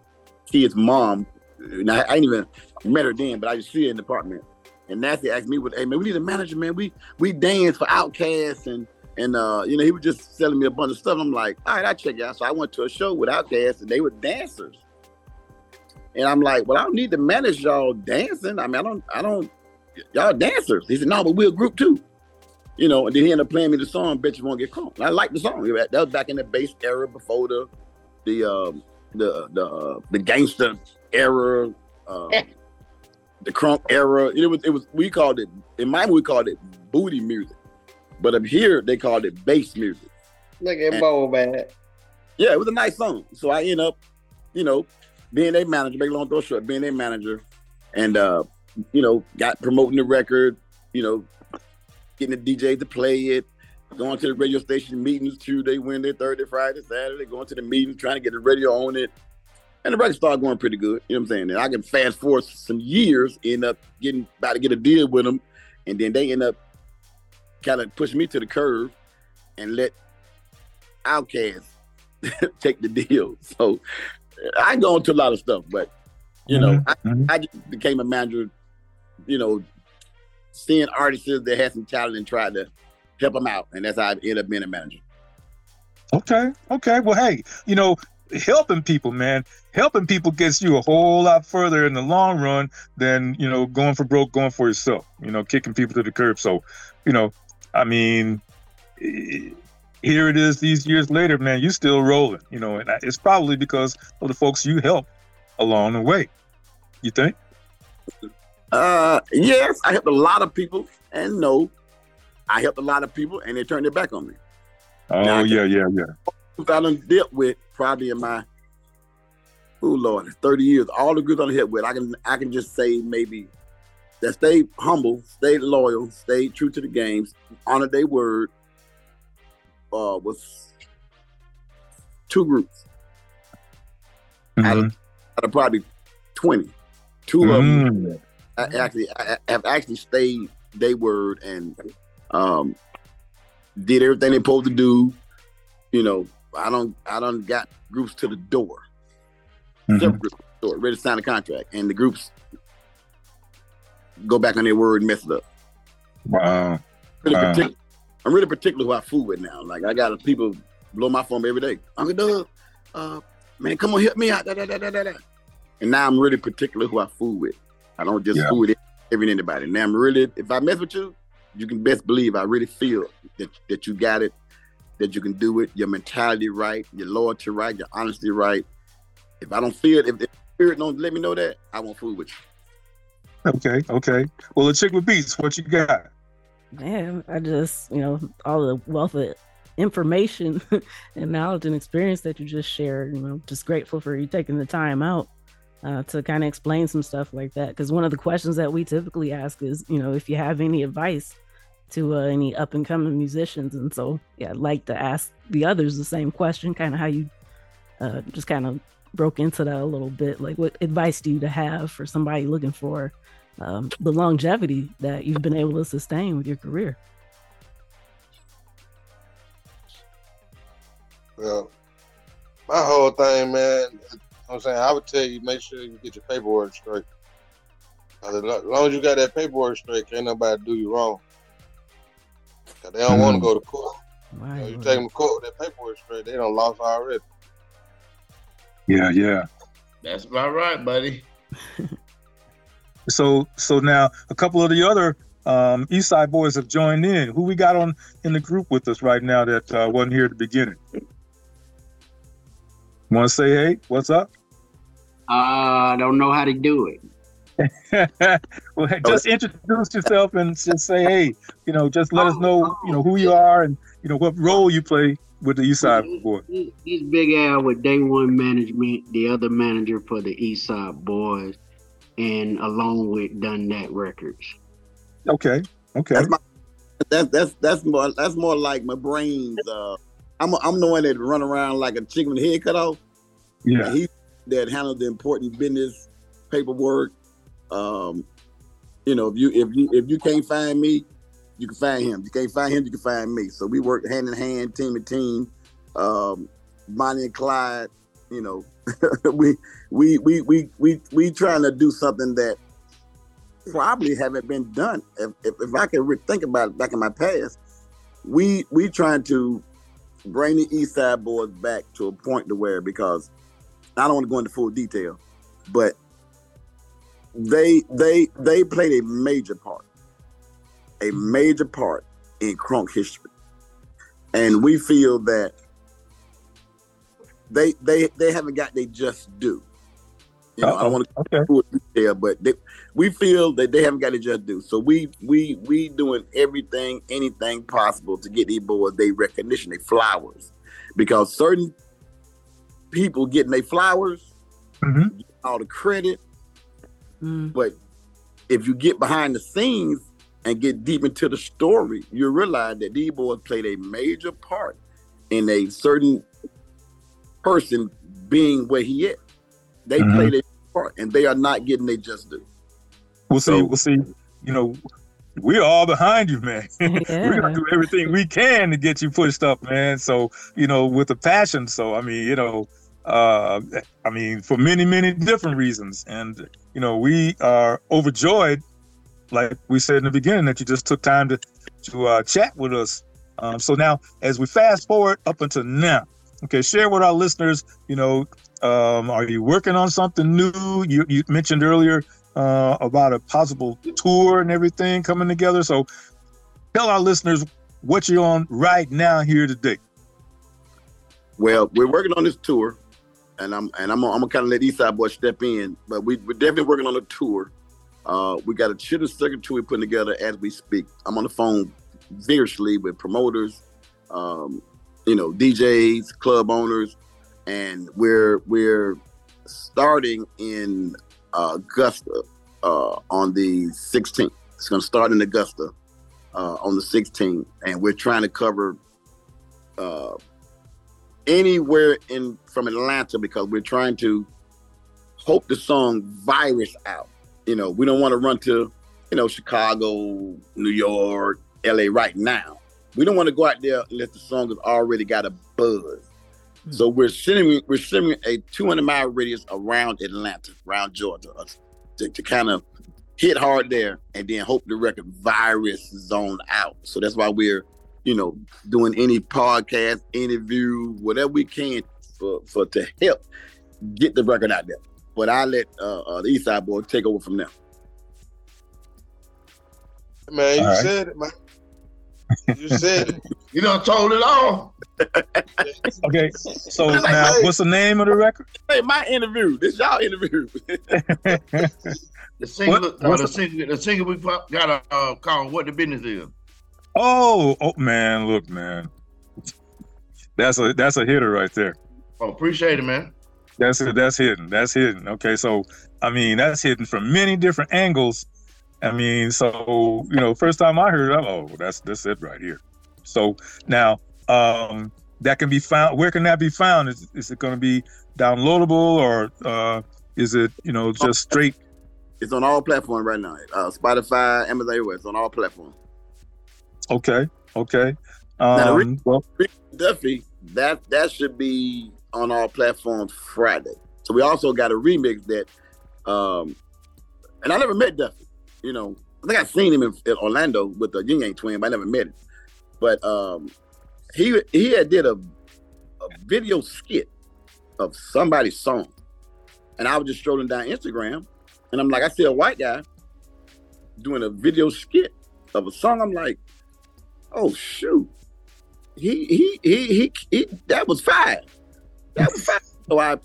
kid's mom. And I, I ain't even met her then, but I just see her in the apartment. And Nasty asked me, "Hey man, we need a manager, man. We we dance for Outkast and and uh, you know he was just selling me a bunch of stuff. I'm like, all right, I check it out. So I went to a show with Outkast, and they were dancers. And I'm like, well, I don't need to manage y'all dancing. I mean, I don't, I don't, y'all dancers. He said, no, but we're a group too. You know, and then he ended up playing me the song, You Won't Get Caught. I like the song. That was back in the bass era before the the um, the the uh, the gangster era. Um, the crunk era. It was it was we called it in Miami we called it booty music, but up here they called it bass music. Look at Bo man. Yeah, it was a nice song. So I end up, you know, being a manager. Make long story short, being a manager, and uh, you know, got promoting the record. You know, getting the DJ to play it. Going to the radio station meetings Tuesday, Wednesday, Thursday, Friday, Saturday. Going to the meetings, trying to get the radio on it and the record started going pretty good. You know what I'm saying? And I can fast forward some years, end up getting about to get a deal with them, and then they end up kind of pushing me to the curve and let Outkast take the deal. So I go into a lot of stuff, but you know, mm-hmm. I, I became a manager. You know, seeing artists that had some talent and tried to help them out, and that's how I ended up being a manager. Okay, okay. Well, hey, you know, helping people, man. Helping people gets you a whole lot further in the long run than, you know, going for broke, going for yourself, you know, kicking people to the curb. So, you know, I mean, here it is these years later, man, You're still rolling, you know, and it's probably because of the folks you helped along the way. You think? Uh, yes, I helped a lot of people, and no, I helped a lot of people, and they turned their back on me. Oh now, yeah, yeah, yeah. I done dealt with probably in my oh Lord, 30 years, all the groups I hit with, I can I can just say maybe that stay humble, stay loyal, stay true to the games, honor their word. Uh, was two groups mm-hmm. out, of, out, of, probably 20. 2 mm-hmm. of them I actually I have actually stayed their word and um, did everything they're supposed to do. You know, I don't I don't got groups to the door. Mm-hmm. Several groups door, ready to sign a contract. And the groups go back on their word and mess it up. Wow. Really wow. I'm really particular who I fool with now. Like I got people blow my phone every day. Uncle Doug, uh, man, come on, help me out. Da, da, da. And now I'm really particular who I fool with. I don't just yeah. fool with every anybody. Now I'm really, if I mess with you, you can best believe I really feel that, that you got it that you can do it, your mentality right, your loyalty right, your honesty right, If I don't feel it, if the spirit don't let me know that, I won't fool with you. Okay, okay. Well, the chick with beats, what you got? Man, I just, you know, all the wealth of information and knowledge and experience that you just shared. You know, just grateful for you taking the time out uh, to kind of explain some stuff like that. Because one of the questions that we typically ask is, you know, if you have any advice to uh, any up and coming musicians. And so, yeah, I'd like to ask the others the same question, kind of how you uh, just kind of broke into that a little bit. Like, what advice do you have for somebody looking for um, the longevity that you've been able to sustain with your career? Well, my whole thing, man, I'm saying I would tell you make sure you get your paperwork straight. As long as you got that paperwork straight, can't nobody do you wrong. Cause they don't mm. want to go to court. Right, you, know, you take them to court with that paperwork straight, they don't lost already. Yeah, yeah. That's about right, buddy. so, so now a couple of the other um, East Side Boyz have joined in. Who we got on in the group with us right now that uh, wasn't here at the beginning? Want to say hey? What's up? I uh, don't know how to do it. well, just introduce yourself and just say, hey, you know, just let us know, you know, who you are and you know what role you play with the East Side Boyz. He's Big Al with Day One Management, the other manager for the East Side Boyz, and along with Done That Records. Okay, okay. That's my, that's that's that's more that's more like my brains. Uh, I'm a, I'm the one that run around like a chicken with head cut off. Yeah, he that handle the important business paperwork um, you know, if you if you if you can't find me, you can find him. You can't find him, you can find me. So we work hand in hand, team to team. Um, Bonnie and Clyde, you know, we we we we we we trying to do something that probably haven't been done. If if, if I can re- think about it back in my past, we we trying to bring the East Side Boyz back to a point to where because I don't want to go into full detail, but they they they played a major part, a major part in crunk history, and we feel that they they they haven't got they just due. You know, Uh-oh. I don't want to okay. detail, but they, we feel that they haven't got it just due. So we we we doing everything, anything possible to get these boys they recognition, they flowers, because certain people getting their flowers, mm-hmm. all the credit, Mm. But if you get behind the scenes and get deep into the story, you realize that these boys played a major part in a certain person being where he is. They mm-hmm. played a part, and they are not getting their just do. We'll so, see. We'll see. You know, we're all behind you, man. Yeah. we're gonna do everything we can to get you pushed up, man. So you know, with a passion. So I mean, you know, uh, I mean, for many, many different reasons. And, you know, we are overjoyed, like we said in the beginning, that you just took time to, to uh, chat with us. Um, so now, as we fast forward up until now, okay, share with our listeners, you know, um, are you working on something new? You, you mentioned earlier uh, about a possible tour and everything coming together. So tell our listeners what you're on right now here today. Well, we're working on this tour and I'm and I'm, I'm gonna kind of let Eastside Boy step in, but we, we're definitely working on a tour. Uh, we got a chitlin circuit tour putting together as we speak. I'm on the phone vigorously with promoters, um, you know, DJs, club owners, and we're we're starting in Augusta uh, on the 16th. It's gonna start in Augusta uh, on the 16th, and we're trying to cover uh, anywhere in from Atlanta because we're trying to hope the song virus out. You know, we don't want to run to, you know, Chicago, New York, LA right now. We don't want to go out there unless the song has already got a buzz. Mm-hmm. So we're sending we're sending a 200 mile radius around Atlanta, around Georgia, uh, to, to kind of hit hard there, and then hope the record virus zone out. So that's why we're you know, doing any podcast, interview, whatever we can for, for to help get the record out there. But I let uh, uh, the East Side Boy take over from there. Man, you right. said it, man. You said it. You done told it all. Okay, so now what's the name of the record? Hey, my interview. This y'all interview. The single, What- uh, the the- single, the single we got a uh, called "What the Business Is." Oh, oh man, look, man, that's a that's a hitter right there. Oh, appreciate it, man. That's it. that's hidden. That's hidden. Okay, so I mean that's hidden from many different angles. I mean, so you know, first time I heard it, oh, that's that's it right here. So now, um, that can be found. Where can that be found? Is is it going to be downloadable or uh, is it you know just straight? it's on all platforms right now. Uh, Spotify, Amazon, everywhere. It's on all platforms. Okay, okay. Now, Um, well, Duffy, that that should be on all platforms Friday. So we also got a remix that, um, and I never met Duffy. You know, I think I've seen him in, in Orlando with the Ying Yang Twin, but I never met him. But um, he he had did a a video skit of somebody's song, and I was just strolling down Instagram, and I'm like, I see a white guy doing a video skit of a song. I'm like, oh shoot he he he he, he that was fine. That was fine. So I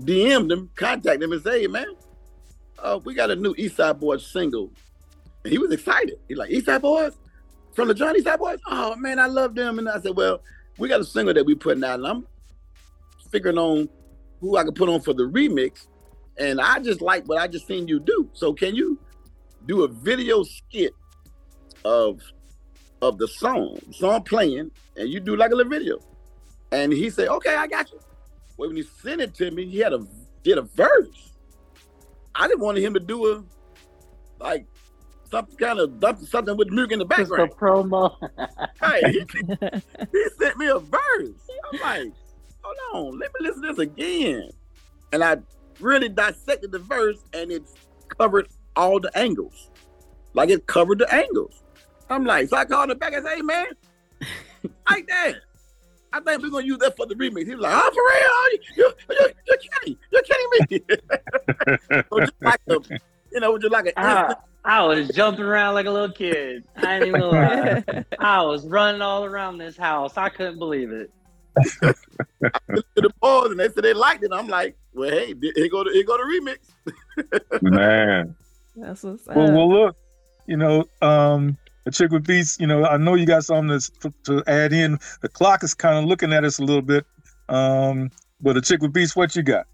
DM'd him, contacted him, and say, hey, man, uh, we got a new East Side Boyz single. And he was excited. He's like, East Side Boyz? From the Johnny East Side Boyz? Oh man, I love them. And I said, Well, we got a single that we putting out, and I'm figuring on who I could put on for the remix. And I just like what I just seen you do. So can you do a video skit of of the song, song playing, and you do like a little video. And he said, Okay, I got you. Well, when he sent it to me, he had a did a verse. I didn't want him to do a like some kind of something with music in the Just a background. promo. Hey, he, he sent me a verse. I'm like, hold on, let me listen to this again. And I really dissected the verse and it covered all the angles. Like it covered the angles. I'm like, so I called him back and said, hey man, like that. I think we're gonna use that for the remix. He was like, oh, for real? You, you, you're kidding. You're kidding me. so just like a, you know, just like an I, I was jumping around like a little kid. I ain't even gonna lie. I was running all around this house. I couldn't believe it. to the boys and they said they liked it. I'm like, well, hey, here go the here go the remix. man. That's what's Well, up. well, look, you know, um, the chick with beats. You know, I know you got something to, to add in. The clock is kind of looking at us a little bit. Um, but the chick with beats, what you got?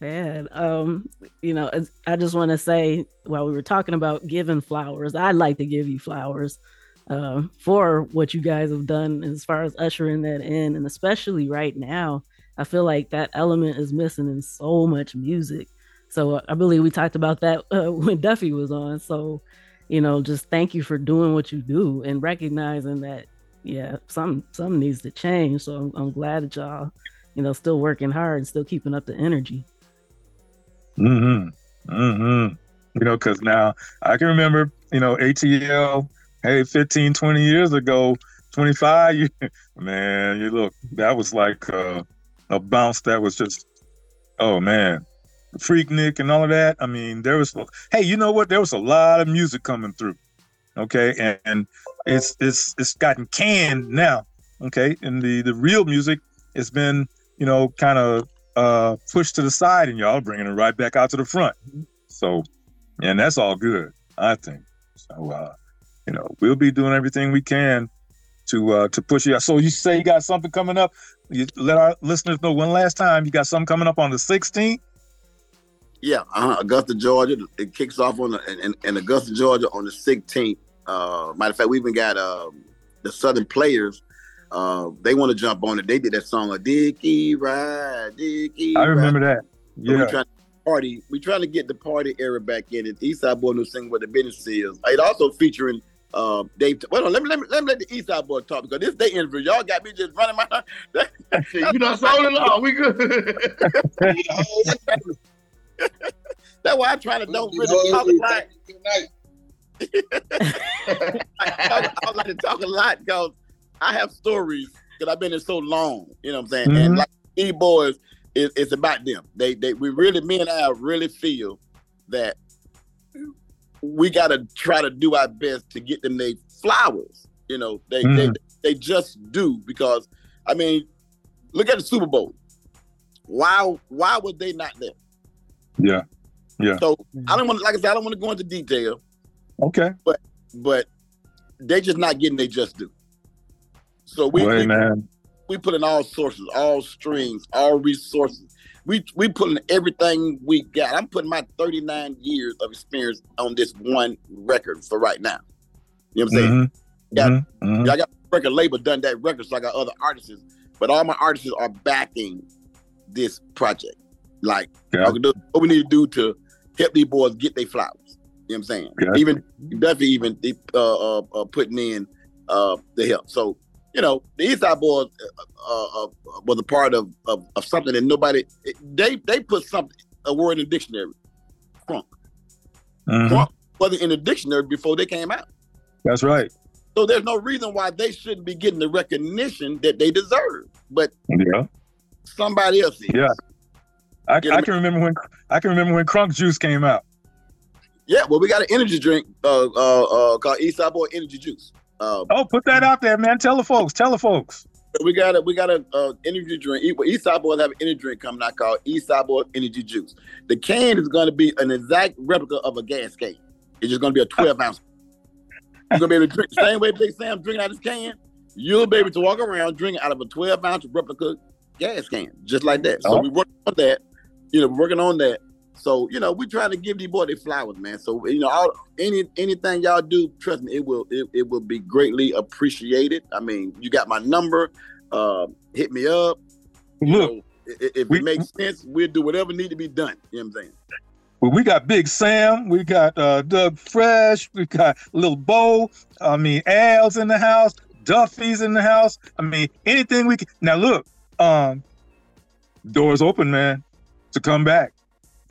Man, um, you know, I just want to say while we were talking about giving flowers, I'd like to give you flowers uh, for what you guys have done as far as ushering that in, and especially right now, I feel like that element is missing in so much music. So uh, I believe we talked about that uh, when Duffy was on. So, you know, just thank you for doing what you do and recognizing that, yeah, some some needs to change. So I'm, I'm glad that y'all, you know, still working hard and still keeping up the energy. Mm-hmm. Mm-hmm. You know, because now I can remember, you know, ATL, hey, 15, 20 years ago, 25 years, man, you look, that was like uh, a bounce that was just, oh, man. Freaknik and all of that. I mean, there was, hey, you know what? There was a lot of music coming through. Okay. And, and it's, it's, it's gotten canned now. Okay. And the, the real music has been, you know, kind of uh pushed to the side and y'all bringing it right back out to the front so and that's all good i think so uh you know we'll be doing everything we can to uh to push you out so you say you got something coming up you let our listeners know one last time you got something coming up on the 16th Yeah, uh, Augusta, Georgia. It kicks off on the, in, in Augusta, Georgia, on the 16th. Uh, matter of fact, we even got um, the Southern Players. Uh, they want to jump on it. They did that song, a Dickie Ride, Dickie. i remember that Ride. So we yeah trying to party. We trying to get the party era back in. it. Eastside Boy new single what the business is. It also featuring uh, Dave. Well, let me let me let me let the Eastside Boy talk because this they interview. Y'all got me just running my. you done sold it all. We good. That's why I'm trying to don't We really talk a lot. you. Good night. I, I like to talk a lot because I have stories because I've been in so long. You know what I'm saying? Mhm. And like these boys, it, it's about them. They they we really me and I really feel that we got to try to do our best to get them their flowers. You know, they mm. they they just do because I mean, look at the Super Bowl. Why why would they not there? Yeah. Yeah. So I don't want to, like I said, I don't want to go into detail. Okay. But but they just not getting they just do. So we, Boy, we man. we put in all sources, all streams, all resources. We we put in everything we got. I'm putting my 39 years of experience on this one record for right now. You know what I'm saying? Mm-hmm. Got, mm-hmm. mm-hmm. I got record label done that record, so I got other artists, but all my artists are backing this project. Like yeah. what we need to do to help these boys get their flowers. You know what I'm saying? Yeah. Even definitely even uh, uh, uh, putting in uh, the help. So you know, the East Side Boyz uh, uh, was a part of, of, of something that nobody they they put something a word in the dictionary. Crunk. Mm-hmm. Crunk wasn't in the dictionary before they came out. That's right. So there's no reason why they shouldn't be getting the recognition that they deserve. But yeah, somebody else is. Yeah. I, I can remember when I can remember when Crunk Juice came out. Yeah, well, we got an energy drink uh, uh, uh, called Eastside Boy Energy Juice. Uh, oh, put that out there, man. Tell the folks. Tell the folks. We got a we got a uh, energy drink. East Side Boyz have an energy drink coming out called Eastside Boy Energy Juice. The can is going to be an exact replica of a gas can. It's just going to be a 12 ounce. You're going to be able to drink the same way Big Sam drinking out of his can. You'll be able to walk around drinking out of a 12 ounce replica gas can, just like that. So oh. we work on that. You know, working on that. So you know, we're trying to give these boys their flowers, man. So you know, all, any anything y'all do, trust me, it will it, it will be greatly appreciated. I mean, you got my number. Uh, hit me up. Look, know, if, if we, it makes sense, we'll do whatever need to be done. You know what I'm saying? Well, we got Big Sam, we got uh, Doug Fresh, we got Little Bo. I mean, Al's in the house, Duffy's in the house. I mean, anything we can. Now look, um, doors open, man, to come back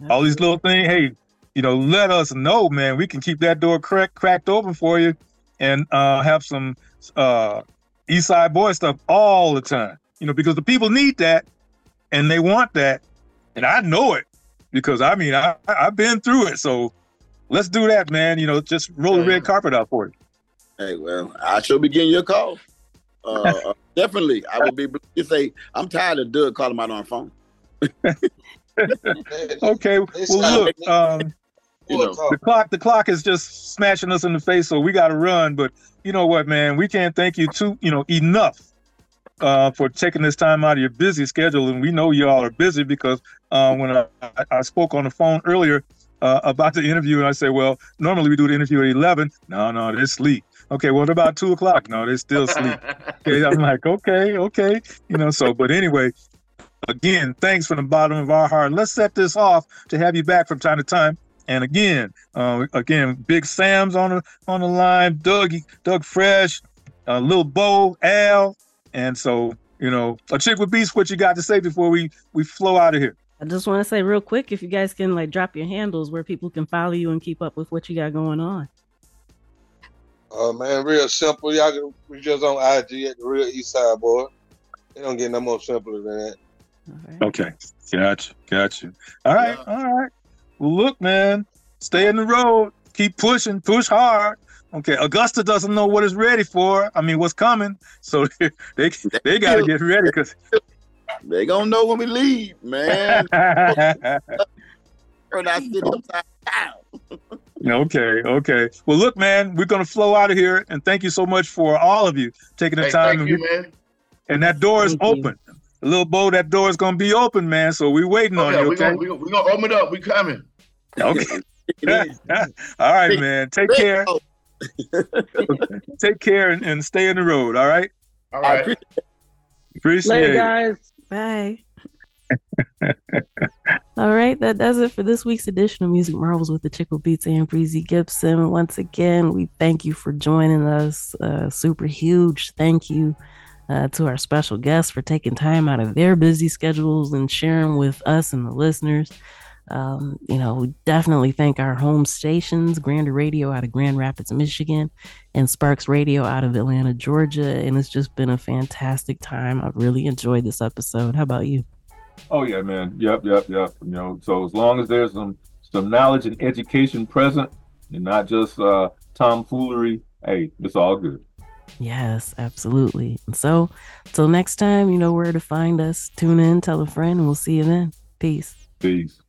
all these little things. Hey, you know, let us know, man. We can keep that door crack, cracked open for you, and uh, have some uh, East Side Boy stuff all the time. You know, because the people need that, and they want that, and I know it because I mean I I've been through it. So let's do that, man. You know, just roll the red carpet out for you. Hey, well, I shall begin your call. Uh, uh, definitely, I will be. You say I'm tired of Doug calling my on phone. okay. Well, look, um, you know, the clock the clock is just smashing us in the face, so we got to run. But you know what, man, we can't thank you too, you know, enough uh, for taking this time out of your busy schedule, and we know y'all are busy because uh, when I, I, spoke on the phone earlier uh, about the interview, and I said, well, normally we do the interview at eleven. No, no, they sleep. Okay, what about two o'clock? No, they still sleep. Okay, I'm like, okay, okay, you know. So, but anyway, Again, thanks from the bottom of our heart. Let's set this off to have you back from time to time. And again, uh, again, Big Sam's on the on the line, Doug, Doug Fresh, uh, Little Bo, Al, and so you know, a chick with beats. What you got to say before we we flow out of here? I just want to say real quick, if you guys can like drop your handles where people can follow you and keep up with what you got going on. Uh man, real simple. Y'all can reach us on IG at the Real East Side Boy. It don't get no more simpler than that. Right. Okay, gotcha, gotcha. All right, yeah. all right. Well, look, man, stay in the road, keep pushing, push hard. Okay, Augusta doesn't know what it's ready for. I mean, what's coming, so they they, they got to get ready because they gonna know when we leave, man. okay, okay. Well, look, man, we're gonna flow out of here, and thank you so much for all of you taking the hey, time. and, you, man. and that door is thank open. You little bow, that door is gonna be open, man. So we waiting on you. Okay, we're gonna, we gonna open it up. We coming. Okay. all right, man. Take care. Take care and, and, stay in the road. All right. All right. Appreciate Later, guys. Bye. All right, that does it for this week's edition of Music Marvels with the Chickle Beats and Breezy Gipson. Once again, we thank you for joining us. Uh, super huge thank you uh, to our special guests for taking time out of their busy schedules and sharing with us and the listeners. Um, you know, we definitely thank our home stations, Grander Radio out of Grand Rapids, Michigan, and Sparkx Radio out of Atlanta, Georgia. And it's just been a fantastic time. I've really enjoyed this episode. How about you? Oh yeah, man. Yep, yep, yep. You know, so as long as there's some some knowledge and education present, and not just uh tomfoolery, hey, it's all good. Yes, absolutely. So, till next time, you know where to find us. Tune in, tell a friend, and we'll see you then. Peace. Peace.